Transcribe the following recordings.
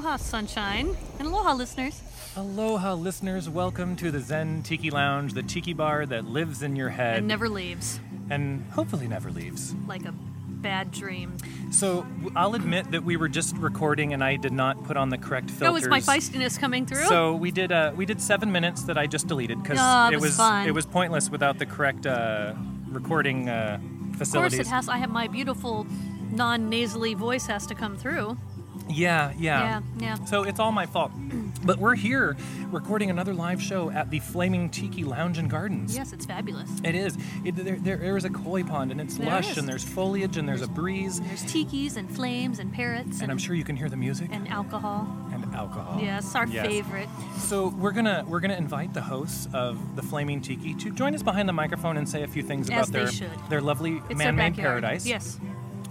Aloha, sunshine. And aloha, listeners. Aloha, listeners. Welcome to the Zen Tiki Lounge, the tiki bar that lives in your head And never leaves. and hopefully never leaves. Like a bad dream. So I'll admit that we were just recording and I did not put on the correct No, filters. is my feistiness coming through? So we did uh, we did seven minutes that I just deleted because Oh, it that's was fun. it was pointless without the correct uh, recording uh, of course, it has. I have my beautiful, non-nasally voice has to come through. Yeah, yeah. Yeah, yeah. So it's all my fault. But we're here recording another live show at the Flaming Tiki Lounge and Gardens. Yes, it's fabulous. It is. It, there, there, there is a koi pond and it's There lush is. and there's foliage and there's a breeze. There's tikis and flames and parrots And and, I'm sure you can hear the music and alcohol. and alcohol. Yes, our Yes. favorite. So we're gonna we're gonna invite the hosts of the Flaming Tiki to join us behind the microphone and say a few things about As they their should. their lovely It's man-made backyard. paradise. Yes.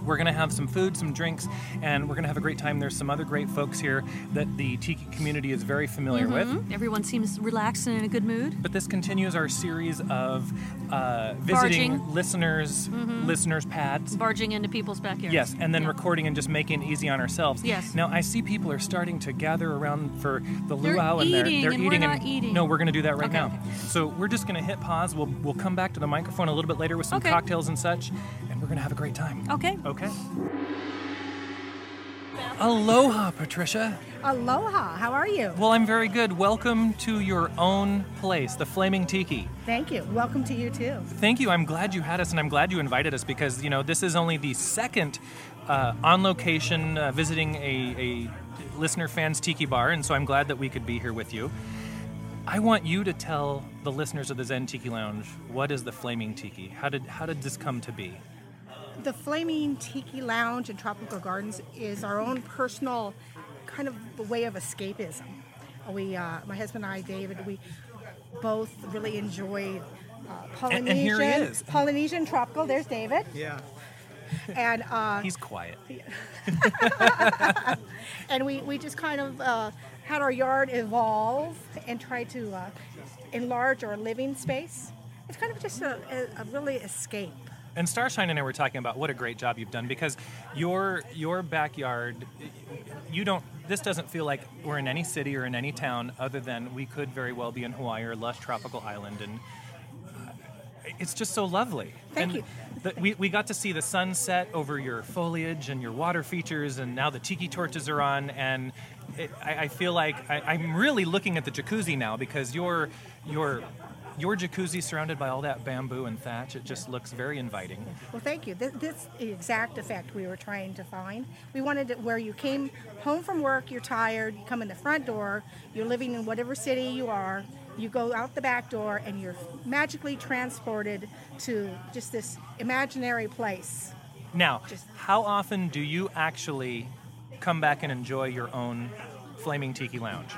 We're going to have some food, some drinks, and we're going to have a great time. There's some other great folks here that the tiki community is very familiar with. Mhm. Everyone seems relaxed and in a good mood. But this continues our series of uh, visiting Barging. listeners, listeners' pads. Barging into people's backyards. Yes, and then Yeah. recording and just making it easy on ourselves. Yes. Now I see people are starting to gather around for the They're luau, and they're eating, they're and we're eating. not eating. No, we're going to do that right Okay, now. So we're just going to hit pause. We'll we'll come back to the microphone a little bit later with some Okay. cocktails and such, and going to have a great time. Okay. Okay. Aloha, Patricia. Aloha, how are you? Well, I'm very good. Welcome to your own place, the Flaming Tiki. Thank you. Welcome to you too. Thank you. I'm glad you had us, and I'm glad you invited us because you know this is only the second uh, on location uh, visiting a, a listener fans tiki bar, and so I'm glad that we could be here with you. I want you to tell the listeners of the Zen Tiki Lounge what is the Flaming Tiki. How did how did this come to be? The Flaming Tiki Lounge and Tropical Gardens is our own personal kind of way of escapism. We, uh, my husband and I, David, we both really enjoy uh, Polynesian, and here he is. Polynesian tropical. There's David. Yeah. And uh, He's quiet. and we, we just kind of uh, had our yard evolve and try to uh, enlarge our living space. It's kind of just a, a, a really escape. And Starshine and I were talking about what a great job you've done because your your backyard, you don't. This doesn't feel like we're in any city or in any town other than we could very well be in Hawaii or lush tropical island, and uh, it's just so lovely. Thank and you. The, we, we got to see the sunset over your foliage and your water features, and now the tiki torches are on, and it, I, I feel like I, I'm really looking at the jacuzzi now because your your your jacuzzi surrounded by all that bamboo and thatch, it just looks very inviting. Well, thank you. This, this the exact effect we were trying to find. We wanted it where you came home from work, you're tired, you come in the front door, you're living in whatever city you are, you go out the back door, and you're magically transported to just this imaginary place. Now, Just- how often do you actually come back and enjoy your own Flaming Tiki Lounge?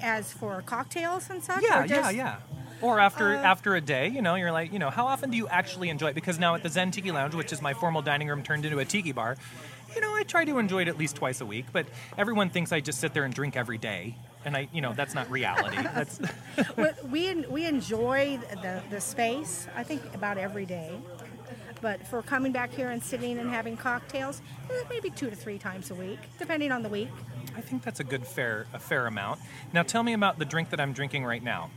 As for cocktails and such, Yeah, or yeah, yeah. Or after Uh, after a day, you know, you're like, you know, how often do you actually enjoy it? Because now at the Zen Tiki Lounge, which is my formal dining room turned into a tiki bar, you know, I try to enjoy it at least twice a week. But everyone thinks I just sit there and drink every day, and I, you know, that's not reality. That's we we enjoy the the space. I think about every day. But for coming back here and sitting and having cocktails, eh, maybe two to three times a week, depending on the week. I think that's a good fair a fair amount. Now tell me about the drink that I'm drinking right now.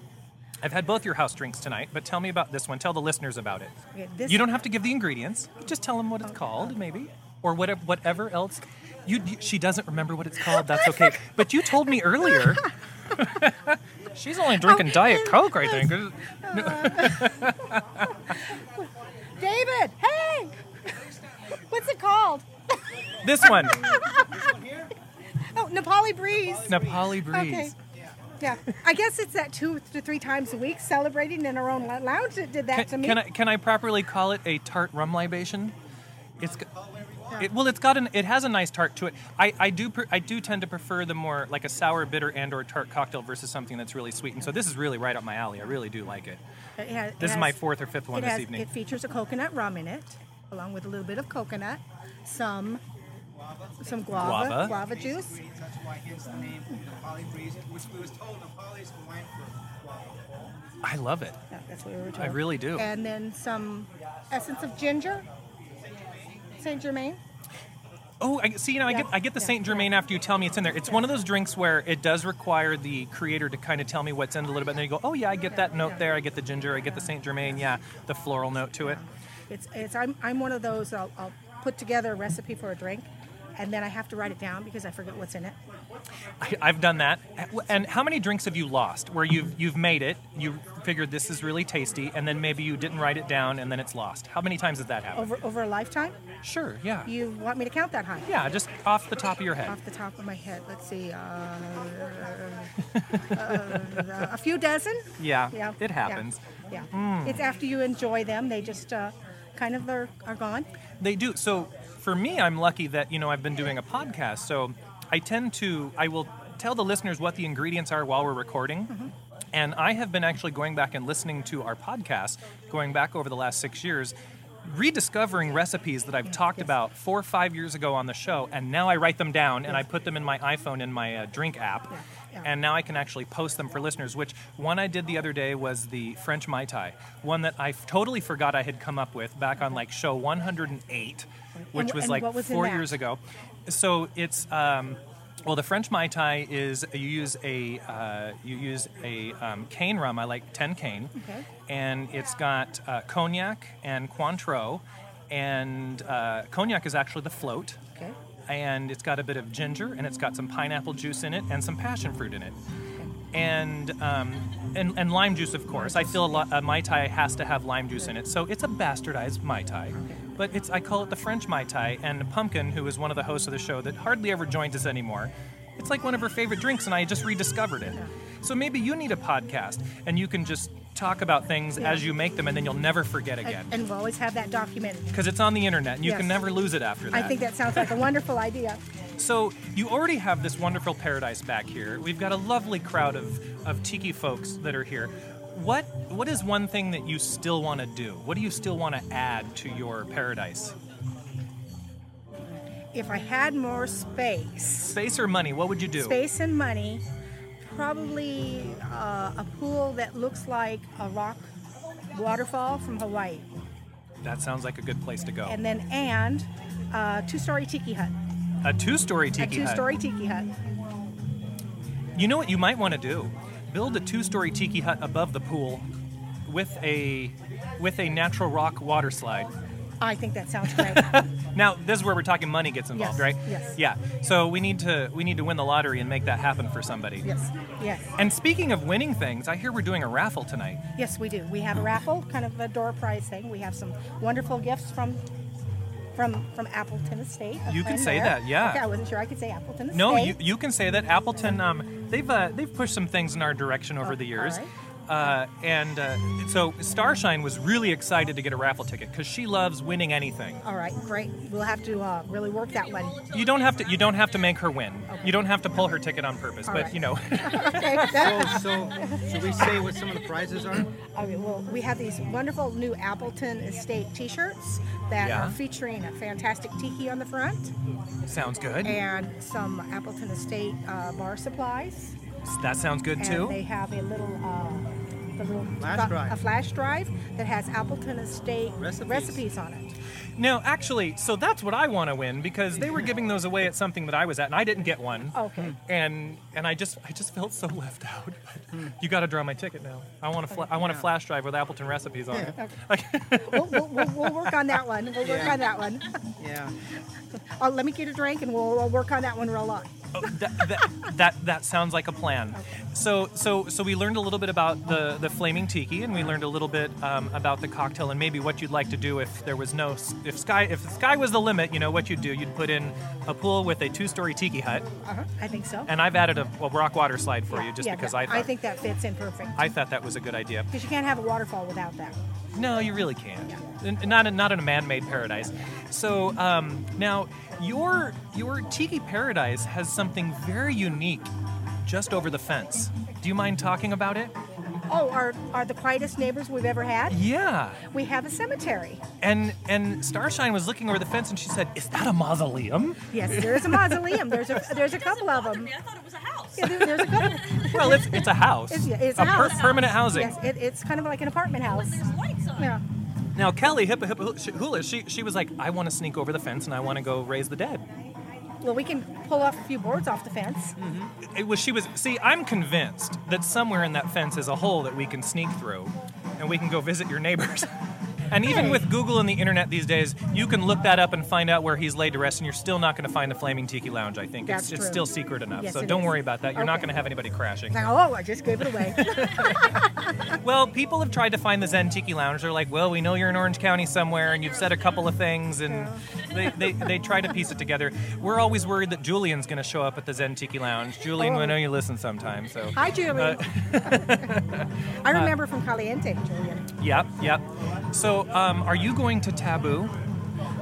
I've had both your house drinks tonight, but tell me about this one. Tell the listeners about it. Okay, you don't have to give the ingredients. Just tell them what it's called, maybe, or whatever whatever else. You, you- she doesn't remember what it's called. That's okay. but you told me earlier. She's only drinking Oh, Diet Coke, I think. David, hey, what's it called? This one, Oh, Nepali Breeze. Nepali Breeze. Okay. Yeah, I guess it's that two to three times a week celebrating in our own lounge that did that to me. can I can I properly call it a tart rum libation? It's it, well, it's got an it has a nice tart to it. I, I do pre- I do tend to prefer the more like a sour, bitter, and or tart cocktail versus something that's really sweet. And so this is really right up my alley. I really do like it. It has- it This is my fourth or fifth one this has- evening. It features a coconut rum in it, along with a little bit of coconut, some some guava, Guava. guava juice, That's why hence the name Nepali Breeze, which we was told Nepali is wine I love it. Yeah, that's what we were told. I really do. And then some essence of ginger, Saint Germain. Oh, I see. You know, I Yeah, get I get the yeah, Saint Germain after you tell me it's in there. It's one of those drinks where it does require the creator to kind of tell me what's in it a little bit, and then you go, oh yeah, I get that note there. I get the ginger. I get the Saint Germain. Yeah, the floral note to it. It's, it's I'm, I'm one of those, I'll, I'll put together a recipe for a drink, and then I have to write it down because I forget what's in it. I, I've done that. And how many drinks have you lost where you've you've made it, you figured this is really tasty, and then maybe you didn't write it down, and then it's lost? How many times has that happened? Over, over a lifetime? Sure. Yeah. You want me to count that high? Yeah. Just off the top of your head. Off the top of my head, let's see, uh, uh, a few dozen? Yeah. Yeah. It happens. Yeah. yeah. It's after you enjoy them, they just uh, kind of are, are gone. They do. So for me, I'm lucky that you know I've been doing a podcast, so I tend to I will tell the listeners what the ingredients are while we're recording. And I have been actually going back and listening to our podcast, going back over the last six years, rediscovering recipes that I've talked yes. about four or five years ago on the show, and now I write them down and I put them in my iPhone in my uh, drink app, yeah. And now I can actually post them for listeners. Which one I did the other day was the French Mai Tai, one that I totally forgot I had come up with back on like show 108, which And- was and like was four years ago. So it's um, well, the French Mai Tai is you use a uh, you use a um, cane rum. I like ten cane, Okay. and it's got uh, cognac and Cointreau, and uh, cognac is actually the float. And it's got a bit of ginger, and it's got some pineapple juice in it, and some passion fruit in it, and um, and, and lime juice, of course. I feel a, lo- a mai tai has to have lime juice in it, so it's a bastardized mai tai, but it's I call it the French mai tai. And Pumpkin, who is one of the hosts of the show that hardly ever joins us anymore, it's like one of her favorite drinks, and I just rediscovered it. So maybe you need a podcast, and you can just talk about things as you make them, and then you'll never forget again. and we'll always have that documented. Because it's on the internet, and you Yes. can never lose it after that. I think that sounds like a wonderful idea. So you already have this wonderful paradise back here. We've got a lovely crowd of, of tiki folks that are here. What what is one thing that you still want to do? What do you still want to add to your paradise? If I had more space, Space or money? What would you do? space and money, probably uh, a pool that looks like a rock waterfall from Hawaii, That sounds like a good place to go. and then and a two-story tiki hut, a two-story tiki hut. A two-story tiki hut. You know what you might want to do? Build a two-story tiki hut above the pool with a with a natural rock water slide. I think that sounds great. Now, this is where we're talking money gets involved, Yes, right? yes. Yeah. So we need to we need to win the lottery and make that happen for somebody. yes, yes, And speaking of winning things, I hear we're doing a raffle tonight. yes, we do. We have a raffle, kind of a door prize thing. We have some wonderful gifts from. From, from Appleton Estate. a You can say there. that, yeah. Okay, I wasn't sure I could say Appleton Estate. No, you, you can say that Appleton. Um, they've uh, they've pushed some things in our direction over Oh, the years, all right. Uh, and uh, so Starshine was really excited to get a raffle ticket because she loves winning anything. All right, great. We'll have to uh, really work that one. You don't have to you don't have to make her win. You don't have to pull her ticket on purpose, All but right. you know. Okay. So, so should we say what some of the prizes are? I mean, well, we have these wonderful new Appleton Estate T-shirts that Yeah. are featuring a fantastic tiki on the front sounds good. and some Appleton Estate uh, bar supplies. That sounds good And too. they have a little, uh, the little Flash drive. a flash drive that has Appleton Estate Recipes. on it. No, actually, so that's what I want to win because they were giving those away at something that I was at, and I didn't get one. Okay. And and I just I just felt so left out. you got to draw my ticket now. I want a fla- I want a flash drive with Appleton recipes on it. We'll, we'll, we'll, we'll work on that one. We'll work Yeah. on that one. Yeah. Oh, let me get a drink and we'll, we'll work on that one real lot. Oh, that, that, that that sounds like a plan. So so so we learned a little bit about the the flaming tiki, and we learned a little bit um, about the cocktail, and maybe what you'd like to do if there was no if sky if the sky was the limit. You know what you'd do? You'd put in a pool with a two-story tiki hut, Uh-huh. I think so. and I've added a, a rock water slide for you just Yeah, because that- I thought I think that fits in perfect. I thought that was a good idea. Because you can't have a waterfall without that. No, you really can't. N- Not in, not in a man-made paradise. So um, now your your tiki paradise has something very unique just over the fence. Do you mind talking about it? Oh, are, are the quietest neighbors we've ever had? Yeah. We have a cemetery. And and Starshine was looking over the fence and she said, "Is that a mausoleum?" Yes, there is a mausoleum. There's a there's a couple of them. I thought it was a house. Yeah, there- there's a couple. Well, it's it's a house. It's, it's a, per- house. permanent housing. Yes, it, it's kind of like an apartment house. There's lights on. Yeah. Now Kelly Hippa Hippa Hula, she, she was like, "I want to sneak over the fence and I want to go raise the dead." Well, we can pull off a few boards off the fence. Mm-hmm. It was she was see, I'm convinced that somewhere in that fence is a hole that we can sneak through and we can go visit your neighbors. And even Hey. with Google and the internet these days, you can look that up and find out where he's laid to rest, and you're still not going to find the Flaming Tiki Lounge. I think That's it's, it's still secret enough. Yes, so don't is. worry about that. You're not going to have anybody crashing. Oh, I just gave it away. Well, people have tried to find the Zen Tiki Lounge. They're like, well, we know you're in Orange County somewhere, and you've said a couple of things, and they, they, they try to piece it together. We're always worried that Julian's going to show up at the Zen Tiki Lounge. Julian, Oh. know you listen sometimes, so. Hi, Julie. Uh, I remember from Caliente, Julian. Yep, yep. So, um, are you going to Taboo?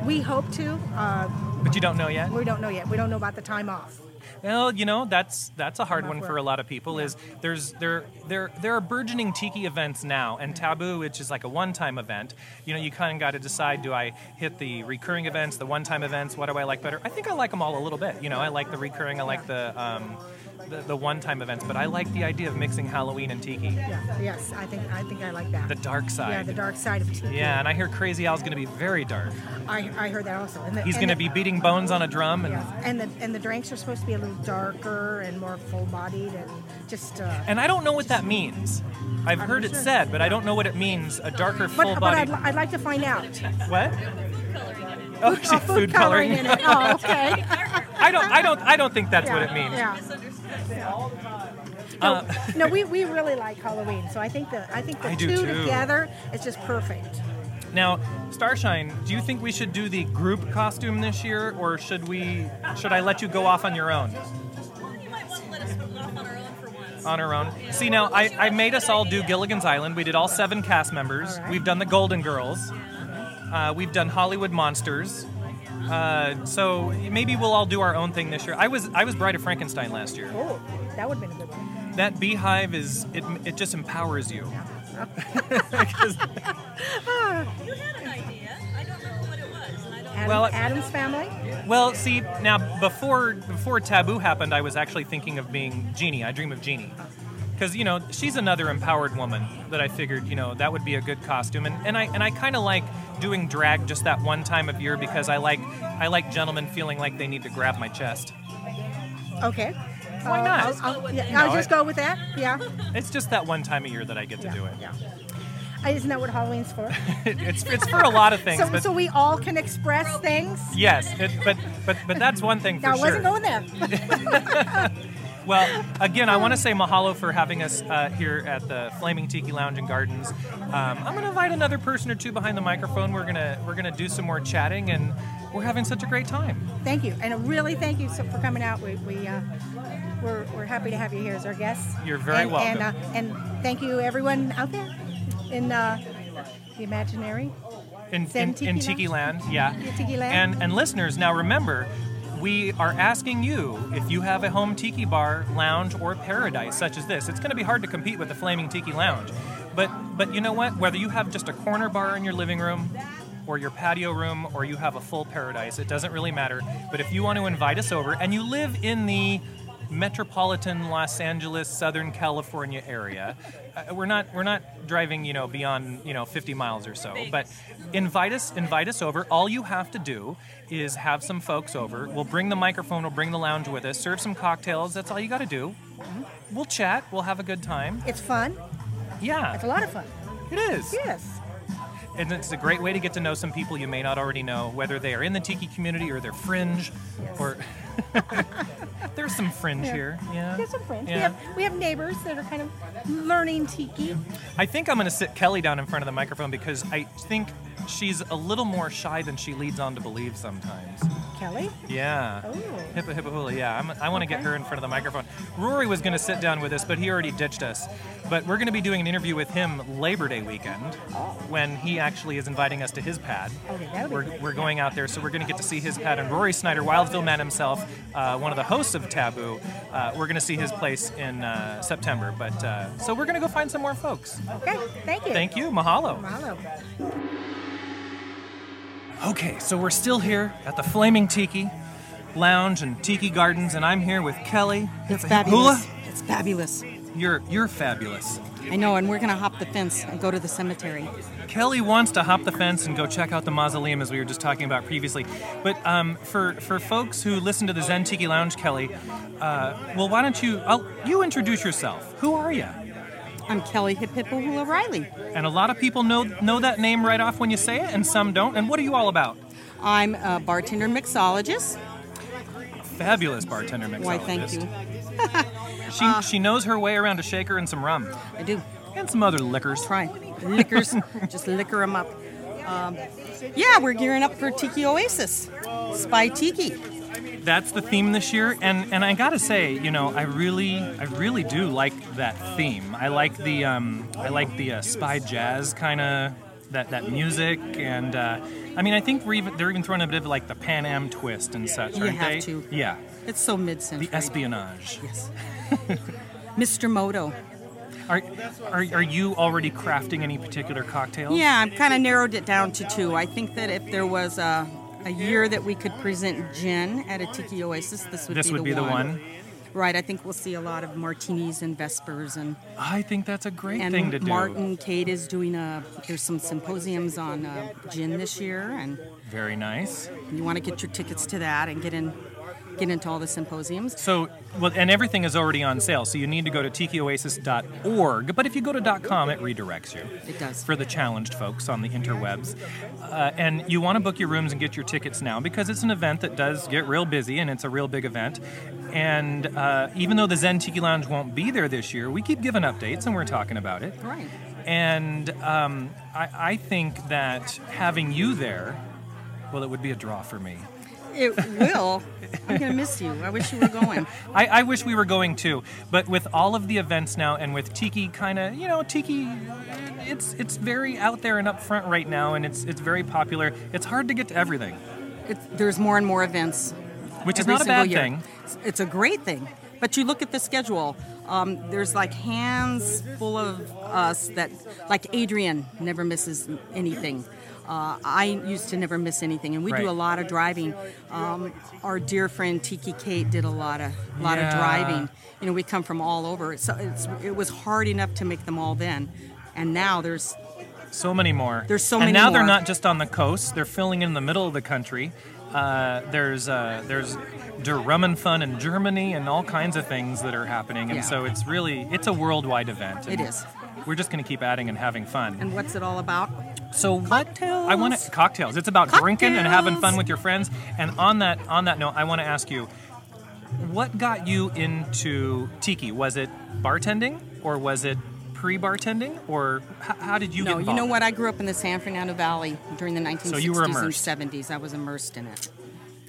We hope to. Uh, But you don't know yet. we don't know yet. We don't know about the time off. Well, you know that's that's a hard Enough one for a lot of people. Is there's there there there are burgeoning tiki events now, and Taboo, which is like a one-time event. You know, you kind of got to decide: do I hit the recurring events, the one-time events? What do I like better? I think I like them all a little bit. You know, I like the recurring, I like the um, the, the one-time events, but I like the idea of mixing Halloween and tiki, Yeah. Yes, I think I think I like that. the dark side. Yeah, the dark side of tiki. Yeah, and I hear Crazy Al's going to be very dark. I, I heard that also. And the, He's going to be beating bones on a drum, and Yes, and the and the drinks are supposed to be a little darker and more full-bodied and just. Uh, and I don't know what that means. I've I'm heard it sure. said, but I don't know what it means. A darker, but but full-bodied. I'd, li- I'd like to find out. What? Oh, Food, oh, food, coloring in it. Oh, okay. I don't. I don't. I don't think that's what it means. Yeah. Uh, No, we, we really like Halloween, so I think the I think the I two together is just perfect. now, Starshine, do you think we should do the group costume this year, or should we? Should I let you go off on your own? On our own. See, now I, I made us all do Gilligan's Island. We did all seven cast members. We've done the Golden Girls. Uh, we've done Hollywood Monsters. Uh, so maybe we'll all do our own thing this year. I was I was Bride of Frankenstein last year. Oh, that would have been a good one. That beehive is it, it just empowers you. Adam, Well, Addams family. Well, see, now before before Taboo happened, I was actually thinking of being Jeannie. I dream of Jeannie. Because you know she's another empowered woman that I figured you know that would be a good costume, and, and I and I kind of like doing drag just that one time of year because I like I like gentlemen feeling like they need to grab my chest. Okay. Why Uh, not? I'll, Just go I'll, with yeah, it. I'll just I- go with that. Yeah. It's just that one time a year that I get to yeah. do it. Yeah. Isn't that what Halloween's for? it's it's for a lot of things, so, so we all can express things. yes, it, but but but that's one thing for I sure. wasn't going there. Well, again, I want to say mahalo for having us uh, here at the Flaming Tiki Lounge and Gardens. Um, I'm going to invite another person or two behind the microphone. We're gonna we're gonna do some more chatting, and we're having such a great time. thank you, and really thank you so, for coming out. We, we uh, we're, we're happy to have you here as our guests. You're very and, welcome. And, uh, and thank you everyone out there in uh, the imaginary. In, in, Tiki in Tiki Land, yeah. Tiki Land. And and listeners, now remember, we are asking you if you have a home tiki bar, lounge, or paradise such as this. It's going to be hard to compete with the Flaming Tiki Lounge, but but you know what? Whether you have just a corner bar in your living room. Or your patio room, or you have a full paradise. It doesn't really matter. But if you want to invite us over, and you live in the metropolitan Los Angeles, Southern California area. Uh, we're not we're not driving you know beyond you know 50 miles or so, but invite us invite us over. All you have to do is have some folks over. We'll bring the microphone. We'll bring the lounge with us. Serve some cocktails. That's all you got to do. We'll chat. We'll have a good time. It's fun. Yeah, It's a lot of fun. it is. Yes. And it's a great way to get to know some people you may not already know, whether they are in the tiki community or they're fringe, or there's some fringe Yeah. here. Yeah. Have some friends. We have we have neighbors that are kind of learning tiki. I think I'm going to sit Kelly down in front of the microphone because I think she's a little more shy than she leads on to believe sometimes. Kelly. Yeah. Oh. Hippa hippa hula. Yeah, I'm, I want to get her in front of the microphone. Rory was going to sit down with us, but he already ditched us. But we're going to be doing an interview with him Labor Day weekend when he actually is inviting us to his pad. Okay, be we're, we're going out there, so we're going to get to see his pad. And Rory Snyder, Wildville man himself, uh, one of the hosts of Taboo, uh, we're going to see his place in uh, September. But uh, so we're going to go find some more folks. Okay. Thank you. Thank you. Mahalo. Mahalo. Okay, so we're still here at the Flaming Tiki Lounge and Tiki Gardens, and I'm here with Kelly. It's fabulous. Hula? It's fabulous. you're you're fabulous. I know, and we're going to hop the fence and go to the cemetery. Kelly wants to hop the fence and go check out the mausoleum as we were just talking about previously. But um, for for folks who listen to the Zen Tiki Lounge, Kelly, uh, well, why don't you I'll, you introduce yourself? Who are you? I'm Kelly Hip Hip Riley. And a lot of people know know that name right off when you say it, and some don't. And what are you all about? I'm a bartender mixologist. Fabulous bartender mixologist. Why, thank you. She she knows her way around a shaker and some rum I do. and some other liquors. Try. Liquors, just liquor them up. Um, yeah, we're gearing up for Tiki Oasis. Spy Tiki. That's the theme this year, and and I gotta say, you know, I really I really do like that theme. I like the um, I like the uh, spy jazz kind of that that music, and uh, I mean, I think we're even they're even throwing a bit of like the Pan Am twist and such, You aren't have they? to. Yeah, It's so mid-century. the espionage. Yes. Mr. Moto. Are, are are you already crafting any particular cocktails? Yeah, I've kind of narrowed it down to two. I think that if there was a, a year that we could present gin at a Tiki Oasis, this would This be would the be the one. one. Right, I think we'll see a lot of martinis and vespers and I think that's a great and thing to do. Martin Cate is doing a there's some symposiums on uh, gin this year and Very nice. you want to get your tickets to that and get in get into all the symposiums. So, well, and everything is already on sale. So you need to go to tikioasis.org. But if you go to .com, it redirects you. It does. For the challenged folks on the interwebs, uh, and you want to book your rooms and get your tickets now because it's an event that does get real busy and it's a real big event. And uh, even though the Zen Tiki Lounge won't be there this year, we keep giving updates and we're talking about it. Right. And um, I, I think that having you there, well, it would be a draw for me. It will. I'm gonna miss you. I wish you were going. I, I wish we were going too, but with all of the events now, and with Tiki kind of, you know, Tiki, it's it's very out there and up front right now, and it's it's very popular. It's hard to get to everything, It's, there's more and more events. which is not a bad year. thing. It's, it's a great thing. But you look at the schedule. Um, there's like hands full of us that, like Adrian, never misses anything. Uh, I used to never miss anything, and we Right. do a lot of driving. Um, our dear friend Tiki Kate did a lot of lot Yeah. of driving. You know, we come from all over. So it's, it was hard enough to make them all then, and now there's So many more. There's so and many now they're not just on the coast; they're filling in the middle of the country. Uh, there's uh, there's Der Rummenfun in Germany and all kinds of things that are happening, and Yeah. so it's really it's a worldwide event. It and. We're just going to keep adding and having fun. and what's it all about? So what? Cocktails. I want to cocktails. It's about drinking and having fun with your friends. And on that on that note, I want to ask you, what got you into tiki? Was it bartending or was it pre-bartending or h- how did you no, you know what? I grew up in the San Fernando Valley during the 1960s So you were and 70s. I was immersed in it.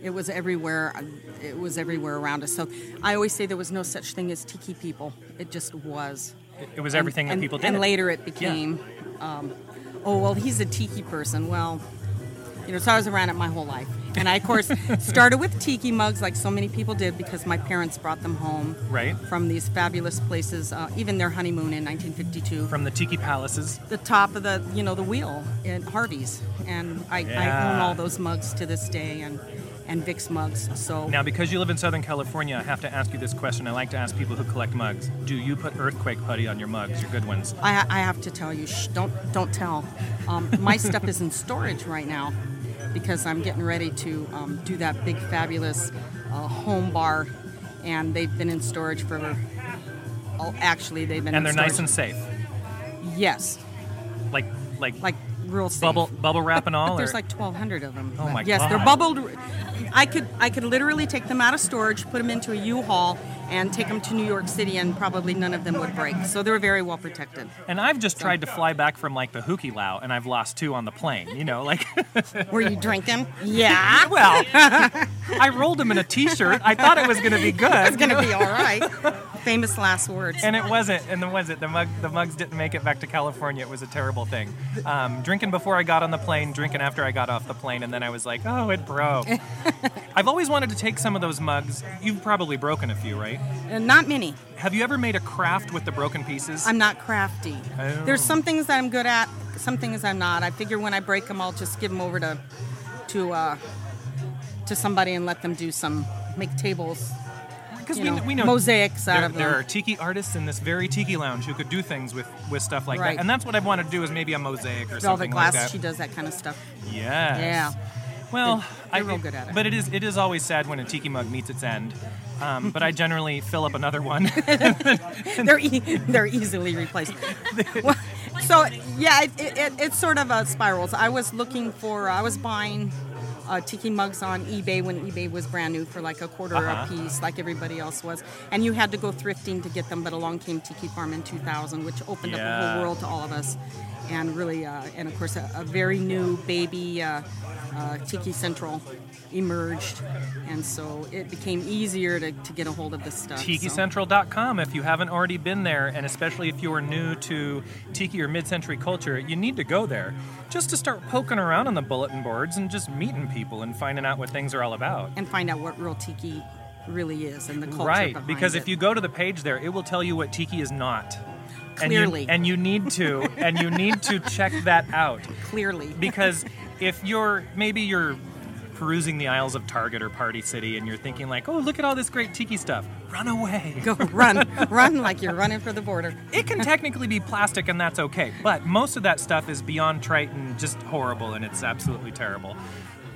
It was everywhere. It was everywhere around us. So I always say there was no such thing as tiki people. It just was. It was everything and, that people did. And later it became, um, oh well, he's a tiki person. Well, you know, so I was around it my whole life. And I, of course, started with tiki mugs, like so many people did, because my parents brought them home Right. from these fabulous places. Uh, even their honeymoon in 1952 from the tiki palaces. the top of the you know the wheel at Harvey's, and I, I own all those mugs to this day, and and Vic's mugs. So Now, because you live in Southern California, I have to ask you this question. I like to ask people who collect mugs: Do you put earthquake putty on your mugs, your good ones? I, I have to tell you, shh, don't don't tell. Um, my stuff is in storage right now because I'm getting ready to um, do that big fabulous uh, home bar, and they've been in storage for. Oh, actually, they've been And they're in nice and safe, yes, like like like real safe. bubble bubble wrap and all. There's like 1,200 of them. Oh my yes, they're bubbled. I could I could literally take them out of storage, put them into a U-Haul, and take them to New York City, and probably none of them would break. So they're very well protected. And I've just tried to fly back from like the Hukilau, and I've lost two on the plane. You know, like Were you drinking? Yeah. well, I rolled them in a T-shirt. I thought it was going to be good. It's gonna be all right. Famous last words. and it wasn't. And then was it? The mug, the mugs didn't make it back to California. It was a terrible thing. Um, drinking before I got on the plane, drinking after I got off the plane, and then I was like, oh, it broke. I've always wanted to take some of those mugs. You've probably broken a few, right? Uh, not many. Have you ever made a craft with the broken pieces? I'm not crafty. Oh. There's some things that I'm good at, some things I'm not. I figure when I break them, I'll just give them over to to uh, to somebody and let them do some make tables. Because we, know, we know mosaics out there, of there them. are tiki artists in this very tiki lounge who could do things with with stuff like Right. that, and that's what I want to do is maybe a mosaic or Velvet something glass. like that. She does that kind of stuff. Yes. Yeah. Well, They're- I, real good at it. But it is it is always sad when a tiki mug meets its end. Um, but I generally fill up another one. they're e- they're easily replaced. Well, so yeah, it, it, it, it's sort of a spirals. I was looking for, I was buying uh, tiki mugs on eBay when eBay was brand new for like a quarter Uh-huh. a piece, like everybody else was, and you had to go thrifting to get them. But along came Tiki Farm in 2000, which opened up a whole world to all of us, and really, uh, and of course, a, a very new baby uh, uh, Tiki Central emerged, and so it became easier to, to get a hold of this stuff. so. TikiCentral.com if you haven't already been there, and especially if you are new to Tiki or mid-century culture, you need to go there just to start poking around on the bulletin boards and just meeting people and finding out what things are all about. and find out what real tiki really is and the culture Right, because if you go to the page there, it will tell you what tiki is not. And you- Clearly. and you need to, and you need to check that out. clearly because if you're maybe you're perusing the aisles of Target or Party City and you're thinking like, "Oh, look at all this great tiki stuff." Run away. go run run like you're running for the border It can technically be plastic and that's okay, but most of that stuff is beyond trite and just horrible and it's absolutely terrible.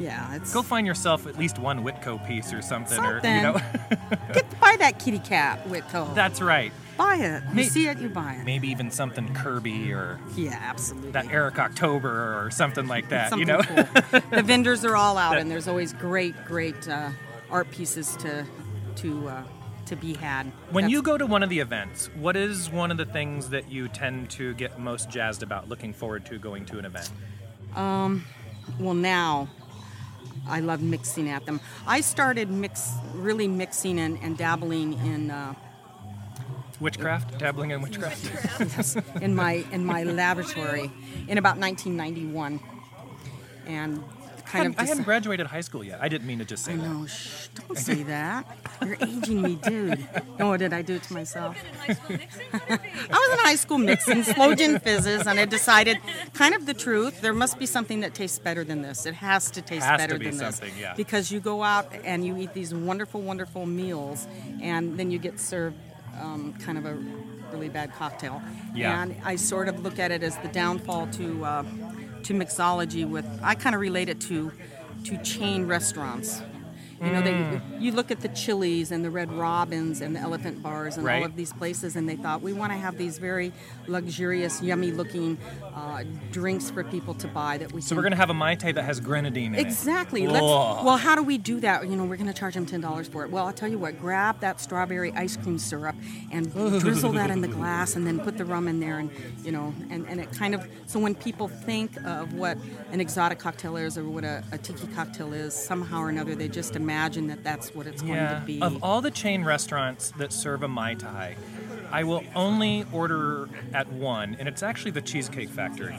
Yeah it's Go find yourself at least one Witco piece or something, or you know. get buy that kitty cat Witco that's right. buy it you May- see it you buy it Maybe even something Kirby or yeah absolutely that Eric October or something like that, something you know. cool the vendors are all out That- and there's always great great uh, art pieces to to uh, to be had When That's- you go to one of the events, what is one of the things that you tend to get most jazzed about looking forward to going to an event? Um, well now I love mixing at them. I started mix, really mixing and, and dabbling in uh, Witchcraft? Dabbling in witchcraft? in my in my laboratory in about 1991, and kind hadn't, of. I haven't graduated high school yet. I didn't mean to just say I that. know. Shh! Don't say that. You're aging me, dude. Oh, did I do it to myself? Been in high school mixing? What it be? I was in high school mixing slow gin fizzes, and I decided, kind of the truth, there must be something that tastes better than this. It has to taste Has to better be than this. something, yeah. Because you go out and you eat these wonderful, wonderful meals, and then you get served um, kind of a really bad cocktail. Yeah. And I sort of look at it as the downfall to uh, to mixology. With I kind of relate it to to chain restaurants. You know, they Mm. you look at the Chili's and the Red Robins and the Elephant Bars and Right. all of these places, and they thought we want to have these very luxurious, yummy-looking uh, drinks for people to buy that we. So can, we're going to have a Mai Tai that has grenadine in Exactly. well, how do we do that? You know, we're going to charge them ten dollars for it. Well, I'll tell you what. Grab that strawberry ice cream syrup and drizzle that in the glass, and then put the rum in there, and you know, and, and it kind of so when people think of what an exotic cocktail is or what a, a tiki cocktail is, somehow or another they just imagine that that's what it's going to be. Of all the chain restaurants that serve a Mai Tai, I will only order at one, and it's actually the Cheesecake Factory.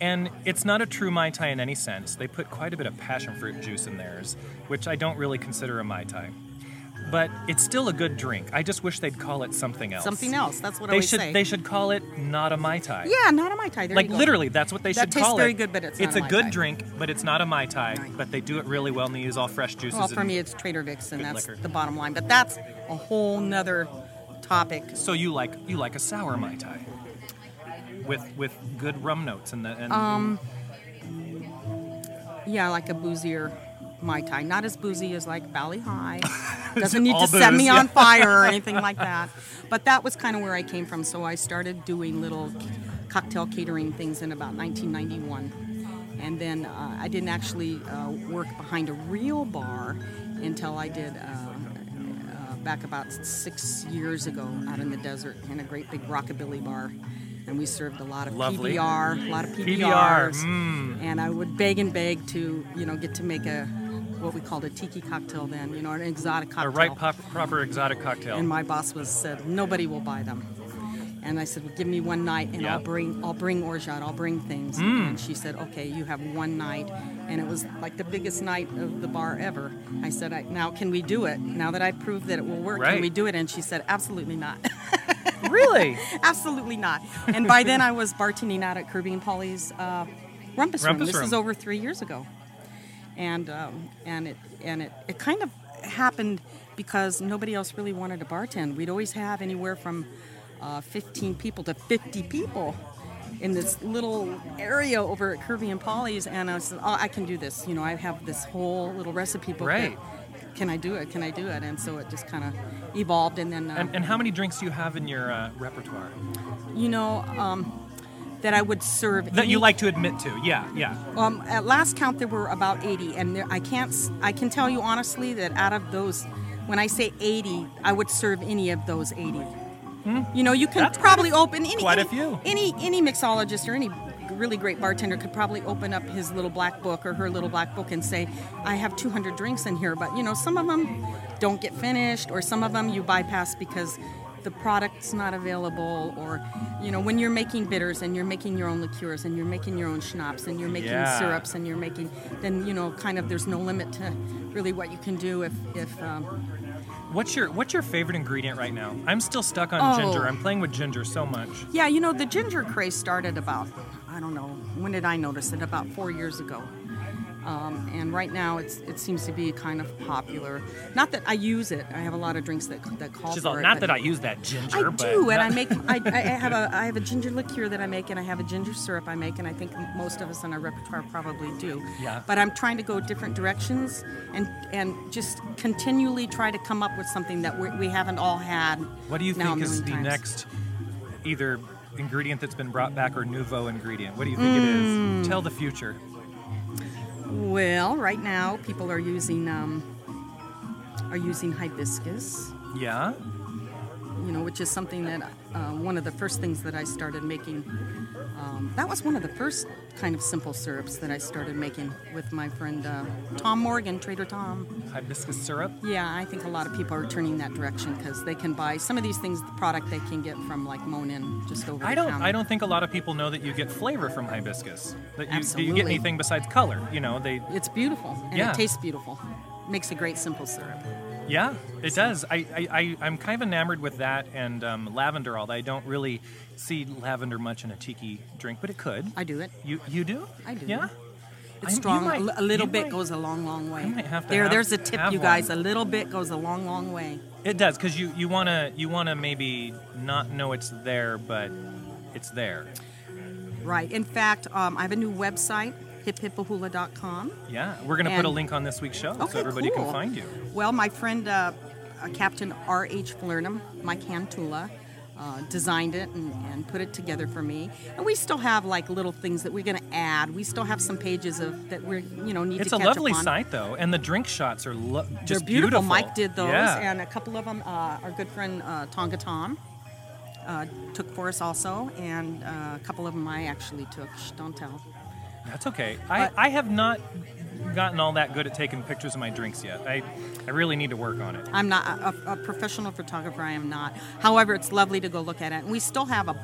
And it's not a true Mai Tai in any sense. They put quite a bit of passion fruit juice in theirs, which I don't really consider a Mai Tai. But it's still a good drink. I just wish they'd call it something else. Something else. That's what I They always should say. they should call it not a Mai Tai. yeah, not a mai tai. There like literally, that's what they That should call it. That tastes very good, but it's it's not a a good Tai. drink, but it's not a mai tai. But they do it really well, and they use all fresh juices. Well, for me, it's Trader Vic's, and that's liquor. the bottom line. But that's a whole nother topic. so you like you like a sour mai tai with with good rum notes and the and Um, Yeah, like a boozier Mai Tai. Not as boozy as like Valley High. Doesn't need to set me yeah. on fire or anything like that. But that was kind of where I came from. So I started doing little cocktail catering things in about 1991. And then uh, I didn't actually uh, work behind a real bar until I did. Uh, uh, back about six years ago, out in the desert, in a great big rockabilly bar, and we served a lot of Lovely. PBR, a lot of PBR, PBRs, mm. and I would beg and beg to, you know, get to make a what we called a tiki cocktail then, you know, an exotic cocktail. a right pop, proper exotic cocktail. And my boss was said nobody will buy them. And I said, well, give me one night, and Yeah. I'll bring, I'll bring orgeat, I'll bring things. Mm. And she said, okay, you have one night, and it was like the biggest night of the bar ever. I said, I, now can we do it? Now that I proved that it will work, Right. can we do it? And she said, absolutely not. really? absolutely not. And by then, I was bartending out at Kirby and Polly's uh, Rumpus, Room. Rumpus This is over three years ago, and um, and it and it, it kind of happened because nobody else really wanted to bartend. We'd always have anywhere from uh, 15 people to 50 people in this little area over at Kirby and Polly's, and I said, "Oh, I can do this." You know, I have this whole little recipe book. Right. that- Can I do it? Can I do it? And so it just kind of evolved, and then uh, And, and how many drinks do you have in your uh, repertoire you know um, that I would serve that you like to admit to? Yeah, yeah. Um, at last count, there were about 80, and there, I can't. I can tell you honestly that out of those, when I say 80, I would serve any of those 80. Hmm? You know, you can. That's probably open any quite a few. any any mixologist or any really great bartender could probably open up his little black book or her little black book and say, "I have 200 drinks in here," but you know, some of them don't get finished, or some of them you bypass because the product's not available, or you know, when you're making bitters and you're making your own liqueurs and you're making your own schnapps and you're making Yeah. syrups and you're making, then you know, kind of there's no limit to really what you can do if if. Um, What's your What's your favorite ingredient right now? I'm still stuck on Oh. ginger. I'm playing with ginger so much. Yeah, you know, the ginger craze started about, I don't know, when did I notice it? About four years ago. Um, and right now it's, it seems to be kind of popular. Not that I use it. I have a lot of drinks that, that call She's for all, it. not that I use that ginger, I do, and I make. I, I have a I have a ginger liqueur that I make, and I have a ginger syrup I make, and I think most of us in our repertoire probably do. Yeah. But I'm trying to go different directions, and and just continually try to come up with something that we, we haven't all had. What do you think is the times. next either ingredient that's been brought back or nouveau ingredient? What do you think it Mm. is? Tell the future. Well, right now people are using um, are using hibiscus, Yeah. you know, which is something that uh, one of the first things that I started making. Um, that was one of the first kind of simple syrups that I started making with my friend uh, Tom Morgan, Trader Tom. Hibiscus syrup. Yeah, I think a lot of people are turning that direction because they can buy some of these things. The product they can get from like Monin just over. I don't. counter. I don't think a lot of people know that you get flavor from hibiscus. That you do you get anything besides color? You know, they. It's beautiful and Yeah. it tastes beautiful. Makes a great simple syrup. Yeah, it does. I, I, I I'm kind of enamored with that and um, lavender. Although I don't really see lavender much in a tiki drink, but it could. I do it. You you do? I do. Yeah. It's I'm- strong. might- a little bit might- goes a long, long way. I might have to there, have- there's a tip, you guys. one. A little bit goes a long, long way. It does because you you wanna you wanna maybe not know it's there, but it's there. Right. In fact, um, I have a new website, hiphippahula.com. Yeah, we're gonna put a link on this week's show Okay, so everybody cool. can find you. Well, my friend, uh, uh, Captain R.H. Flernum, Mike Hantula, uh, designed it and, and put it together for me. And we still have like little things that we're going to add. We still have some pages of that we're you know need It's to a catch lovely up on. site though, and the drink shots are lo- They're just beautiful. Mike did those, Yeah. and a couple of them, uh, our good friend uh, Tonga Tom uh, took for us also, and uh, a couple of them I actually took. Shh, don't tell. That's okay. I, I have not gotten all that good at taking pictures of my drinks yet. I, I really need to work on it. I'm not a, a professional photographer. I am not. However, it's lovely to go look at it, and we still have a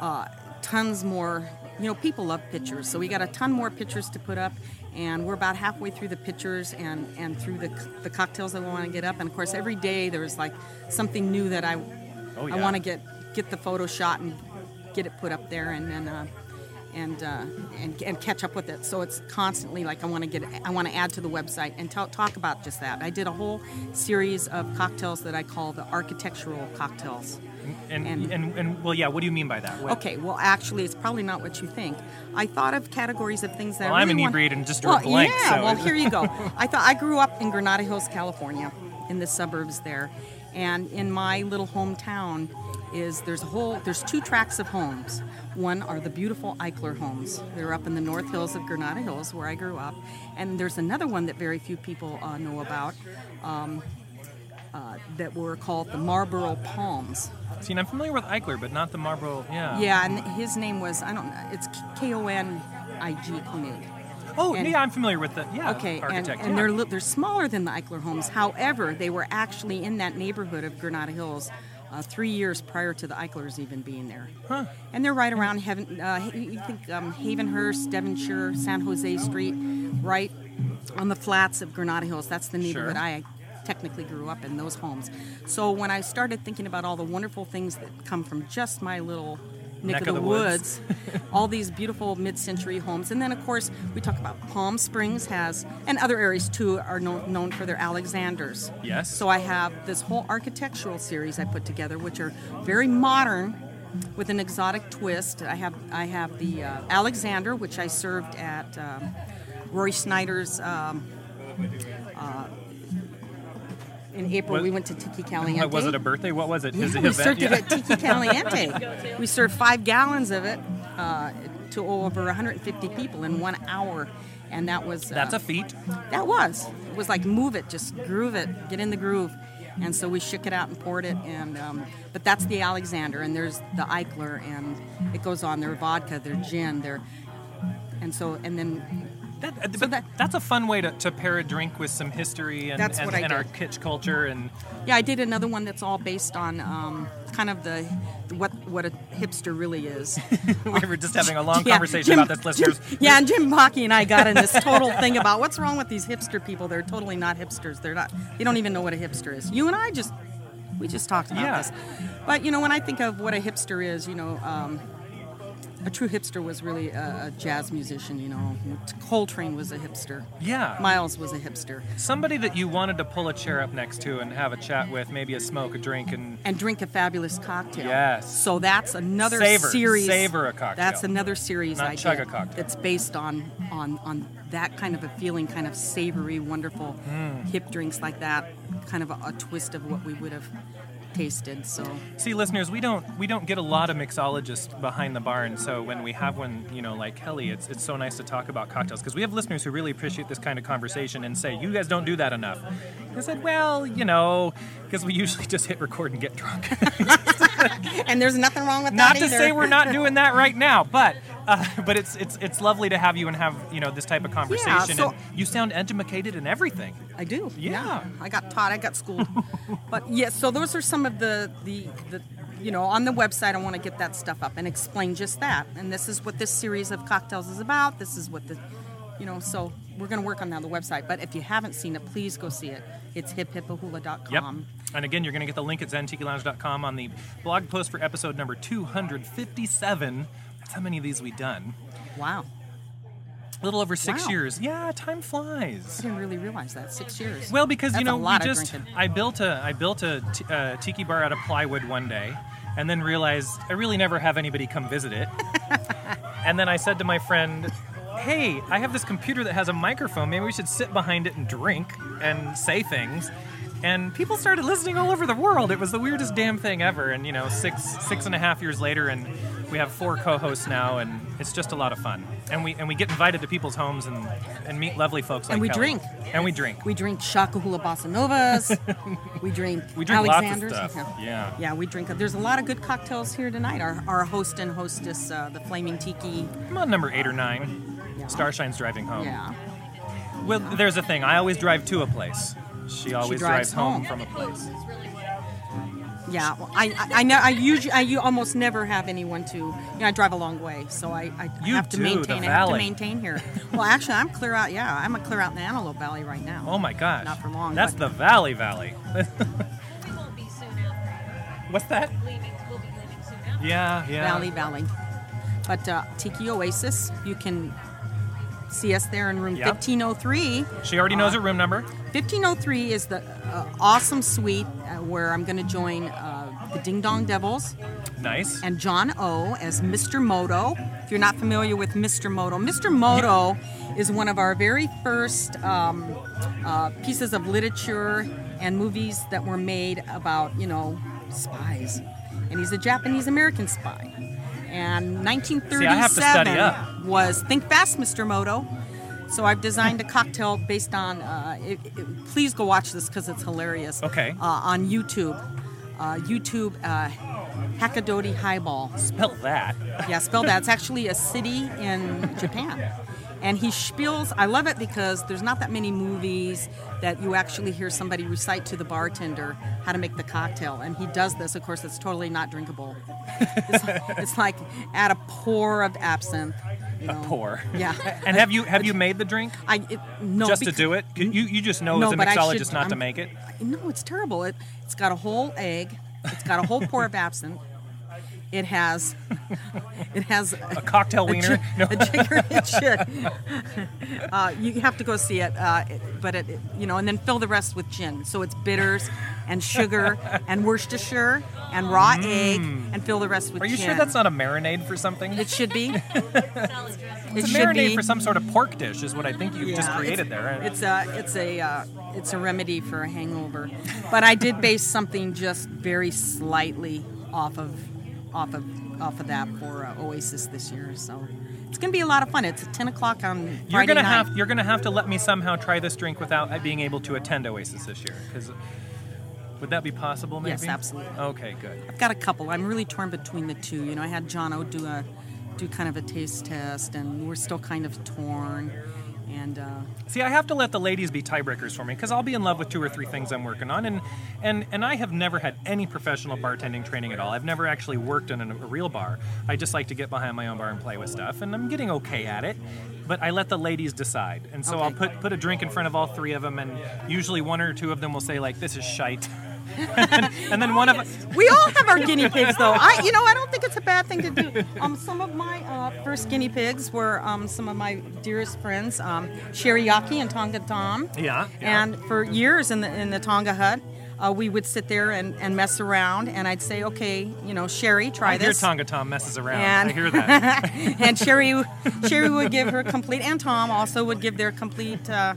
uh, tons more. You know, people love pictures, so we got a ton more pictures to put up, and we're about halfway through the pictures and and through the the cocktails that we want to get up. And of course, every day there's like something new that I Oh, I want to get get the photo shot and get it put up there, and then. Uh, and, uh, and and catch up with it. So it's constantly like I want to get I want to add to the website and tell, talk about just that. I did a whole series of cocktails that I call the architectural cocktails. And, and- and, and, well, yeah. What do you mean by that? What- Okay, well, actually, it's probably not what you think. I thought of categories of things that Well, I I'm really want- inebriated and just drew a well, blank, Yeah, so- well, here you go. I thought I grew up in Granada Hills, California, in the suburbs there, and in my little hometown is there's a whole there's two tracts of homes. One are the beautiful Eichler homes. They're up in the North Hills of Granada Hills, where I grew up, and there's another one that very few people uh, know about. Um, uh, that were called the Marlborough Palms. See, and I'm familiar with Eichler, but not the Marlboro. Yeah. Yeah, and his name was I don't know. It's K O N I G Koenig. Oh, And- yeah. I'm familiar with the yeah. Okay, and, architect. and yeah. they're they're smaller than the Eichler homes. However, they were actually in that neighborhood of Granada Hills. Uh, three years prior to the Eichlers even being there, Huh. and they're right around Heaven. Uh, you think um, Havenhurst, Devonshire, San Jose Street, right on the flats of Granada Hills. That's the neighborhood Sure. I technically grew up in. Those homes. So when I started thinking about all the wonderful things that come from just my little neck, of the, woods. woods. all these beautiful mid-century homes, and then of course we talk about Palm Springs has, and other areas too are known, known for their Alexanders. Yes. So I have this whole architectural series I put together, which are very modern, with an exotic twist. I have I have the uh, Alexander, which I served at um, Rory Snyder's. Um, uh, in April, What- we went to Tiki Caliente. What, was it a birthday? What was it? His we event? served Yeah. it at Tiki Caliente. we served five gallons of it uh, to over 150 people in one hour, and that was uh, That's a feat. that was it was like move it, just groove it, get in the groove, and so we shook it out and poured it, and um, but that's the Alexander, and there's the Eichler, and it goes on. Their vodka, their gin, their and so and then That, uh, So that- that's a fun way to, to pair a drink with some history and, and, and our kitsch culture and Yeah, I did another one that's all based on um, kind of the what what a hipster really is. we were just having a long Yeah, conversation Jim- about this, listeners. Jim- yeah, and Jim Pocky and I got in this total thing about what's wrong with these hipster people. They're totally not hipsters. They're not. They don't even know what a hipster is. You and I just we just talked about Yeah. this. But you know, when I think of what a hipster is, you know. Um, a true hipster was really a, a jazz musician, you know. Coltrane was a hipster. Yeah. Miles was a hipster. Somebody that you wanted to pull a chair up next to and have a chat with, maybe a smoke, a drink, and and drink a fabulous cocktail. Yes. So that's another Savor. series. Savor a cocktail. That's another series Not I chug did a cocktail. That's based on on on that kind of a feeling, kind of savory, wonderful, Hmm. hip drinks like that, kind of a, a twist of what we would have tasted. So See, listeners, we don't we don't get a lot of mixologists behind the bar, and so when we have one, you know, like Kelly, it's it's so nice to talk about cocktails because we have listeners who really appreciate this kind of conversation and say, "You guys don't do that enough." I said, "Well, you know, because we usually just hit record and get drunk." and there's nothing wrong with not that Not to either. say we're not doing that right now, but uh, but it's it's it's lovely to have you and have you know this type of conversation. so- and you sound educated in everything. I do. Yeah. I got taught. I got schooled. but yes, so those are some of the the the you know on the website. I want to get that stuff up and explain just that. And this is what this series of cocktails is about. This is what the you know. So we're going to work on that on the website. But if you haven't seen it, please go see it. It's hiphipahula.com. Yep. And again, you're going to get the link at zentikilounge.com on the blog post for episode number 257. That's how many of these we done. Wow. A little over six Wow. years. Yeah, time flies. I didn't really realize that. Six years. Well, because That's you know, we just. I built a I built a t- uh, tiki bar out of plywood one day, and then realized I really never have anybody come visit it. and then I said to my friend, "Hey, I have this computer that has a microphone. Maybe we should sit behind it and drink and say things." And people started listening all over the world. It was the weirdest damn thing ever. And you know, six six and a half years later, and we have four co-hosts now, and it's just a lot of fun. And we and we get invited to people's homes and and meet lovely folks like And we Kelly. drink. And we drink. we drink Shakahula Bossa Novas. we drink We drink lots of Alexanders. stuff. Yeah. Yeah, we drink. There's a lot of good cocktails here tonight. Our, our host and hostess, uh, the Flaming Tiki. I'm on number eight or nine. Yeah. Starshine's driving home. Yeah. Well, there's a thing. I always drive to a place. She always drives drives, home. home. from a place. Yeah, well, I, I, I, know, I usually, I u- almost never have anyone to. You know, I drive a long way, so I, I You have to do, the maintain. I have to maintain here. Well, actually, I'm clear out. Yeah, I'm a clear out in the Antelope Valley right now. Oh my gosh. Not for long, That's but- the Valley Valley. We won't be soon after What's that? leaving. We'll be leaving soon after. Yeah, yeah. Valley Valley. But uh, Tiki Oasis, you can see us there in room Yep. 1503. She already knows her room number. 1503 is the uh, awesome suite uh, where I'm going to join uh, the Ding Dong Devils Nice. and John O as Mr. Moto. If you're not familiar with Mr. Moto, Mr. Moto is one of our very first um, uh, pieces of literature and movies that were made about, you know, spies. And he's a Japanese American spy. And 1937 have to study up. was Think Fast, Mr. Moto. So I've designed a cocktail based on. Uh, it, it- please go watch this because it's hilarious. Okay. Uh, on YouTube, uh, YouTube uh, Highball. Spell that. Yeah, spell that. It's actually a city in Japan. And he spiels, I love it because there's not that many movies that you actually hear somebody recite to the bartender how to make the cocktail. And he does this. Of course, it's totally not drinkable. It's, it's like add a pour of absinthe. You know. Pour. Yeah. And have you have you made the drink I it, no just to do it? You you just know No, as a mixologist should- not to I'm- make it. No, it's terrible. It, it's got a whole egg. It's got a whole pour of absinthe. It has, it has A cocktail a, wiener? ji- No. a. It should. Uh, you have to go see it, uh, it- but it, it- you know, and then fill the rest with gin. So it's bitters and sugar and Worcestershire and raw egg, and fill the rest with Mm. Are you gin. sure that's not a marinade for something? It should be. Salad dressing. It It's a should marinade be. for some sort of pork dish, is what I think you've just created it's, there. It's a it's a uh, it's a remedy for a hangover, but I did base something just very slightly off of off of off of that for uh, Oasis this year. So it's gonna be a lot of fun. It's at ten o'clock on You're gonna night. have you're gonna have to let me somehow try this drink without being able to attend Oasis this year. Because would that be possible? Maybe. Yes, absolutely. Okay, good. I've got a couple. I'm really torn between the two. You know, I had John O do a do kind of a taste test, and we're still kind of torn. And uh, See, I have to let the ladies be tiebreakers for me because I'll be in love with two or three things I'm working on, and and and I have never had any professional bartending training at all. I've never actually worked in a, a real bar. I just like to get behind my own bar and play with stuff, and I'm getting okay at it. But I let the ladies decide, and so I'll put put a drink in front of all three of them, and usually one or two of them will say like, "This is shite," and, and then one of us. We all have our guinea pigs, though. I, you know, I don't think it's a bad thing to do. Um, some of my uh, first guinea pigs were um, some of my dearest friends, um, Sherry Yaki and Tonga Tom. Yeah, yeah. And for years in the in the Tonga hut, uh, we would sit there and, and mess around, and I'd say, okay, you know, Sherry, try I hear this. Tonga Tom messes around. And- I hear that. and Sherry, Sherry would give her complete, and Tom also would give their complete, uh,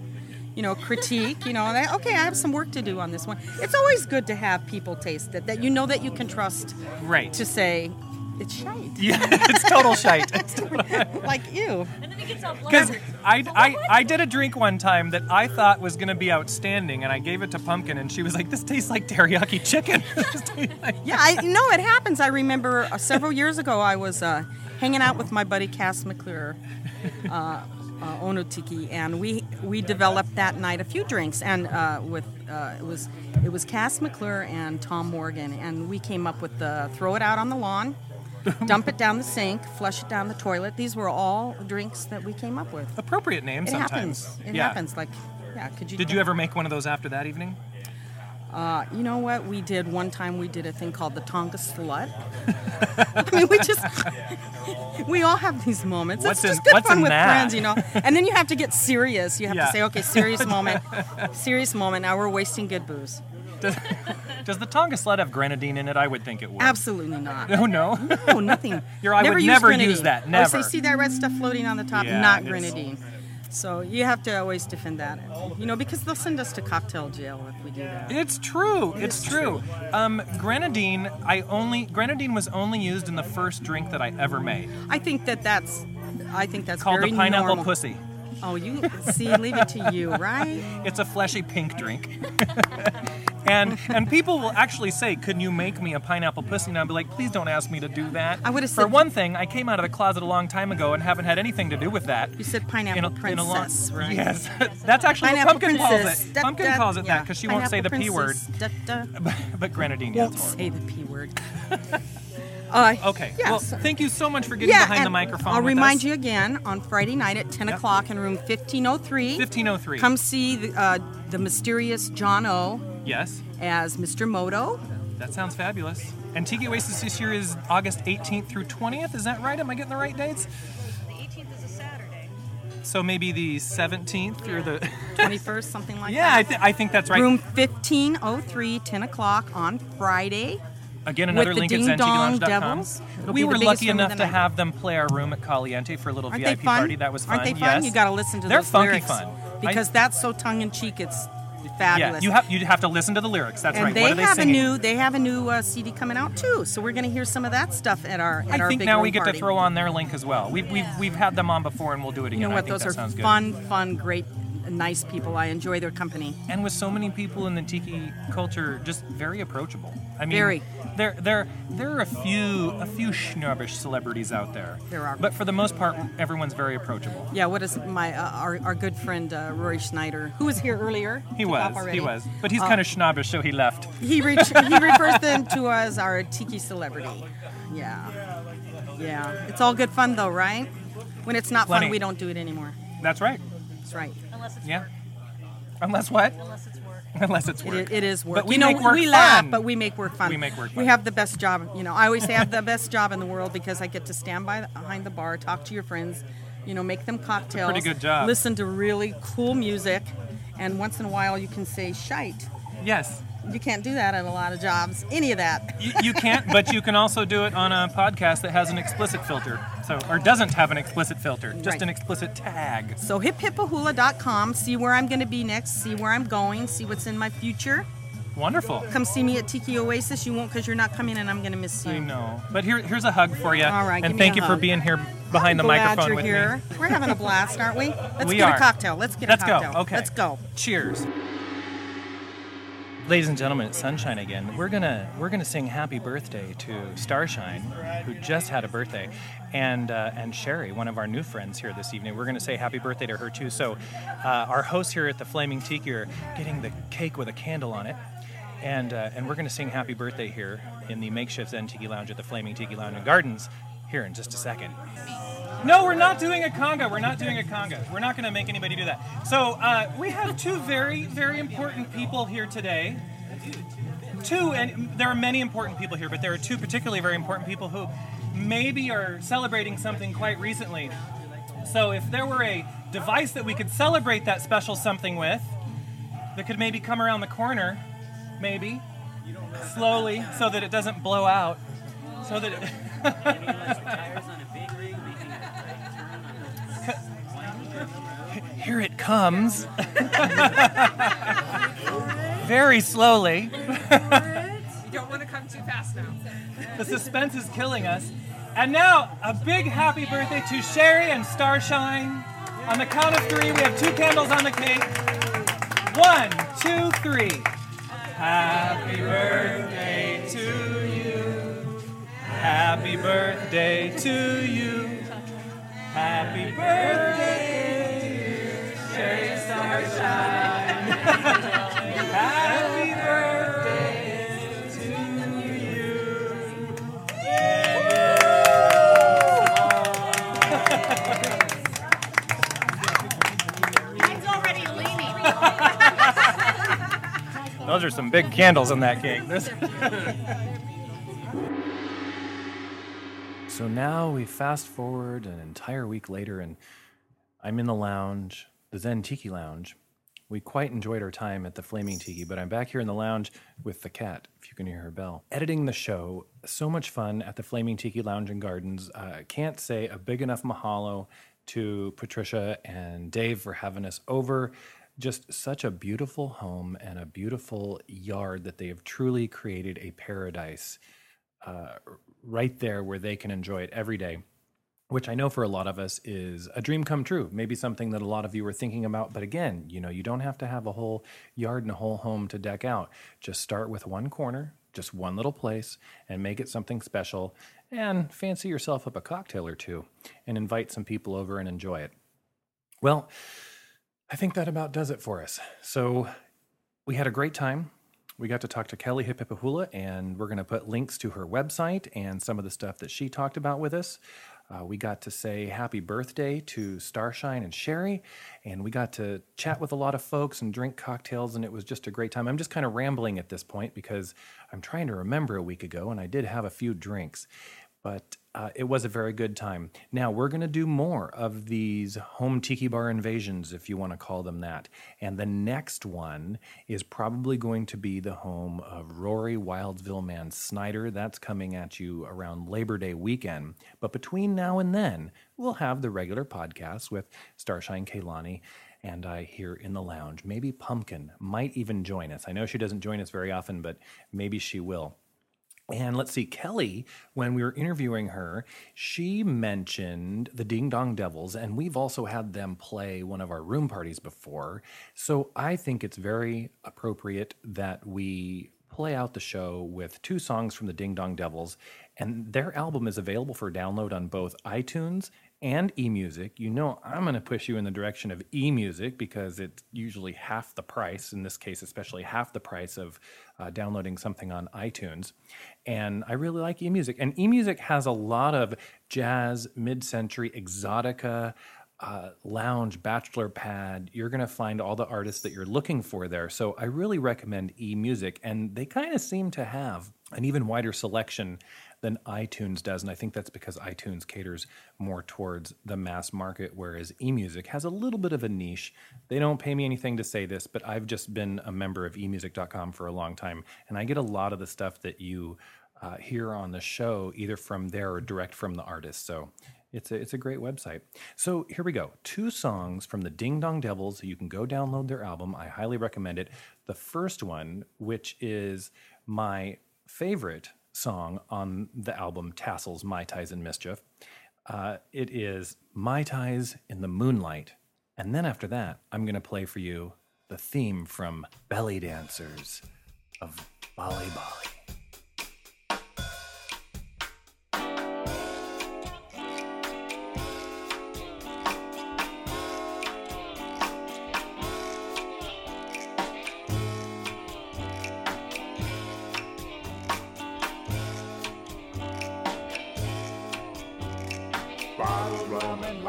you know, critique. You know, and I, okay, I have some work to do on this one. It's always good to have people taste it that you know that you can trust right. to say it's shite, yeah, it's total shite. like you. And then it gets all Because. I, I, I did a drink one time that I thought was going to be outstanding, and I gave it to Pumpkin, and she was like, "This tastes like teriyaki chicken." Like- Yeah, I know it happens. I remember uh, several years ago I was uh, hanging out with my buddy Cass McClure, uh, uh, Onotiki, and we we developed that night a few drinks, and uh, with uh, it was it was Cass McClure and Tom Morgan, and we came up with the throw it out on the lawn. Dump it down the sink, flush it down the toilet. These were all drinks that we came up with. Appropriate names. It sometimes. happens. It yeah. happens. Like, yeah. Could you? Did you ever make one of those after that evening? Uh, you know what? We did one time. We did a thing called the Tonga Slut. I mean, we just we all have these moments. What's it's in- just good fun with that? friends, you know. And then you have to get serious. You have Yeah. to say, okay, serious moment, serious moment. Now we're wasting good booze. Does, does the Tonga Slut have grenadine in it? I would think it would. Absolutely not. No, no. No, nothing. Your- I would use never grenadine. use that, Oh, never. so you see that red stuff floating on the top? Yeah, not grenadine. So you have to always defend that. You know, because they'll send us to cocktail jail if we do that. It's true. It's true. Um, grenadine. I only grenadine was only used in the first drink that I ever made, I think that that's. I think that's called the pineapple normal. pussy. Oh, you see, leave it to you, right? It's a fleshy pink drink. and and people will actually say, "Can you make me a pineapple pussy?" And I'll be like, "Please don't ask me to do that." I would've said, For one thing, I came out of the closet a long time ago and haven't had anything to do with that. You said In pineapple a- in a long- princess, right? Yes, that's actually Pineapple what Pumpkin princess. calls it. Da- Pumpkin da- calls it yeah. that because she won't say the Pineapple p word. Da- da. But grenadine, Won't say the p word. Uh, Okay. Yeah, well, thank you so much for getting yeah, behind the and microphone. I'll with remind us. you again on Friday night at 10 Yep. o'clock in room 1503. 1503. Come see the, uh, the mysterious John O Yes, as Mr. Moto. that sounds fabulous. And Tiki Oasis this year is August 18th through 20th. Is that right? Am I getting the right dates? The 18th is a Saturday. So maybe the 17th or the. 21st, something like that. yeah, I, th- I think that's right. Room 1503, 10 o'clock on Friday. Again, another link at Ding Dong zentikilounge.com. Devils. It'll We were lucky enough to have them play our room at Caliente for a little Aren't VIP they fun? party. That was fun. Aren't they fun? Yes. You got to listen to They're those funky lyrics fun. I- because that's so tongue in cheek. It's yeah, fabulous. you have you have to listen to the lyrics. That's and right. they what are they have singing? a new they have a new uh, CD coming out too. So we're going to hear some of that stuff at our at I our think big now room we get party. to throw on their link as well. We've, we've, we've had them on before and we'll do it again. You know I what? think Those that are sounds good. fun, fun, great, nice people. I enjoy their company. and with so many people in the tiki culture, just very approachable. I mean, Very. There, there, there are a few, a few snobbish celebrities out there. There are. but for the most part, everyone's very approachable. Yeah, what is my uh, our, our good friend uh, Rory Snyder, who was here earlier? He was, he was, but he's Uh, kind of snobbish, so he left. He re- he refers them to us our tiki celebrity. Yeah, yeah. It's all good fun though, right? When it's not Plenty. fun, we don't do it anymore. That's right. That's right. Unless it's Yeah. work. Unless what? Unless it's work. Unless it's It, work. i- it is work. But we you know, make work we laugh, but we make work fun. We make work fun. We have the best job. You know, I always say I have the best job in the world because I get to stand by behind the bar, talk to your friends, you know, make them cocktails. pretty good job. Listen to really cool music, and once in a while you can say shite. Yes. You can't do that at a lot of jobs. Any of that. You, you can't, but you can also do it on a podcast that has an explicit filter. So, or doesn't have an explicit filter, just Right. an explicit tag. So hiphipahula.com. See where I'm going to be next. See where I'm going. See what's in my future. Wonderful. Come see me at Tiki Oasis. You won't because you're not coming, and I'm going to miss you. I know. But here, here's a hug for you. All right, And thank you for being here behind the Glad microphone you're with here. me. We're having a blast, aren't we? Let's We get are. a cocktail. Let's get Let's a go. cocktail. Okay. Let's go. Cheers. Ladies and gentlemen, it's Sunshine again. We're gonna we're gonna sing Happy Birthday to Starshine, who just had a birthday, and uh, and Sherry, one of our new friends here this evening. We're gonna say Happy Birthday to her too. So, uh, our hosts here at the Flaming Tiki are getting the cake with a candle on it, and uh, and we're gonna sing Happy Birthday here in the makeshift Zen Tiki Lounge at the Flaming Tiki Lounge and Gardens here in just a second. No, we're not doing a conga. We're not doing a conga. We're not going to make anybody do that. So uh, we have two very, very important people here today. Two, and there are many important people here, but there are two particularly very important people who maybe are celebrating something quite recently. So if there were a device that we could celebrate that special something with, that could maybe come around the corner, maybe slowly, so that it doesn't blow out, so that. It, Here it comes. Very slowly. You don't want to come too fast now. The suspense is killing us. And now, a big happy birthday to Sherry and Starshine. On the count of three, we have two candles on the cake. One, two, three. Happy birthday to you. Happy birthday to you. Happy birthday, Sherry Starshine. Happy birthday to you. Mine's already leaning. Those are some big candles in that cake. So now we fast forward an entire week later, and I'm in the lounge, the Zen Tiki Lounge. We quite enjoyed our time at the Flaming Tiki, but I'm back here in the lounge with the cat, if you can hear her bell. Editing the show, so much fun at the Flaming Tiki Lounge and Gardens. Uh, can't say a big enough mahalo to Patricia and Dave for having us over. Just such a beautiful home and a beautiful yard that they have truly created a paradise uh, right there where they can enjoy it every day which I know for a lot of us is a dream come true. Maybe something that a lot of you are thinking about. But again, you know, you don't have to have a whole yard and a whole home to deck out. Just start with one corner, just one little place, and make it something special. And fancy yourself up a cocktail or two and invite some people over and enjoy it. Well, I think that about does it for us. So we had a great time. We got to talk to Kelly Hipipahula, and we're going to put links to her website and some of the stuff that she talked about with us. Uh, we got to say happy birthday to Starshine and Sherry, and we got to chat with a lot of folks and drink cocktails, and it was just a great time. I'm just kind of rambling at this point because I'm trying to remember a week ago, and I did have a few drinks, but uh, it was a very good time. Now, we're going to do more of these home tiki bar invasions, if you want to call them that. And the next one is probably going to be the home of Rory Wildsville Man Snyder. That's coming at you around Labor Day weekend. But between now and then, we'll have the regular podcast with Starshine Kaylani and I here in the lounge. Maybe Pumpkin might even join us. I know she doesn't join us very often, but maybe she will. And let's see, Kelly, when we were interviewing her, she mentioned the Ding Dong Devils, and we've also had them play one of our room parties before. So I think it's very appropriate that we play out the show with two songs from the Ding Dong Devils. And their album is available for download on both iTunes and eMusic. You know, I'm going to push you in the direction of eMusic because it's usually half the price, in this case, especially half the price of uh, downloading something on iTunes. And I really like eMusic. And eMusic has a lot of jazz, mid century, exotica. uh, lounge, bachelor pad. You're going to find all the artists that you're looking for there. So I really recommend eMusic, and they kind of seem to have an even wider selection than iTunes does. And I think that's because iTunes caters more towards the mass market, whereas eMusic has a little bit of a niche. They don't pay me anything to say this, but I've just been a member of eMusic.com for a long time, and I get a lot of the stuff that you uh, hear on the show either from there or direct from the artist. So it's a, it's a great website. So here we go. Two songs from the Ding Dong Devils. You can go download their album. I highly recommend it. The first one, which is my favorite song on the album Tassels, Mai Tais, and Mischief, uh, it is Mai Tais in the Moonlight. And then after that, I'm going to play for you the theme from Belly Dancers of Bali Bali.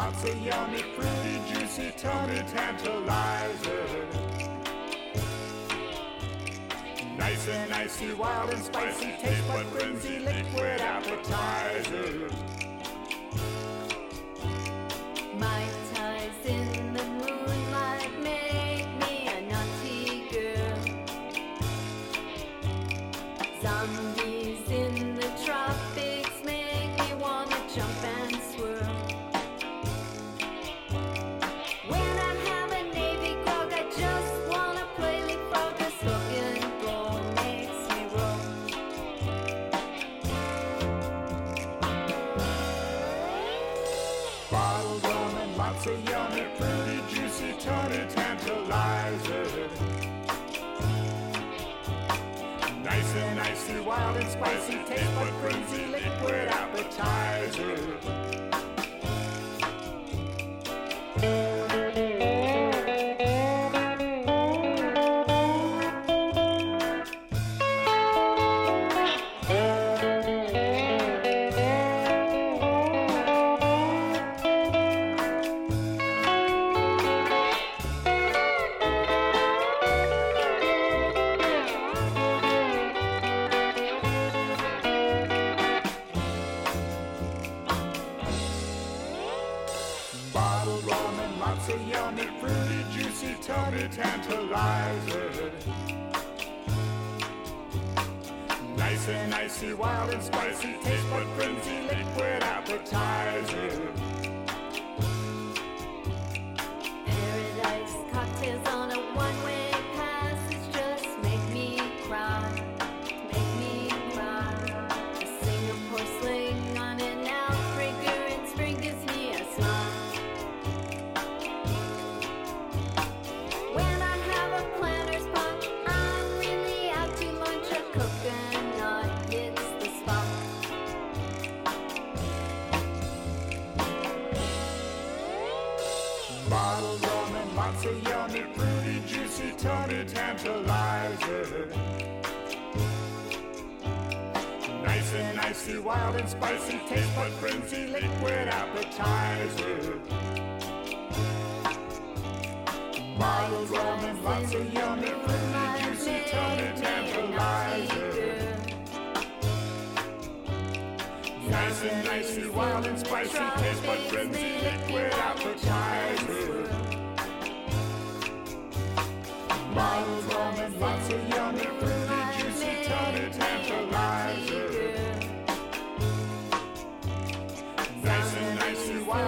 Lots of yummy, fruity, juicy, tummy tantalizer. Nice and icy, wild and spicy, taste bud frenzy, liquid appetizer. Tantalizer. Nice and icy, wild and spicy, taste bud frenzy, liquid appetizer.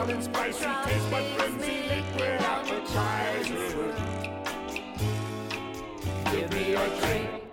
Wild and spicy, taste bud frenzy, liquid appetizer. Give me a drink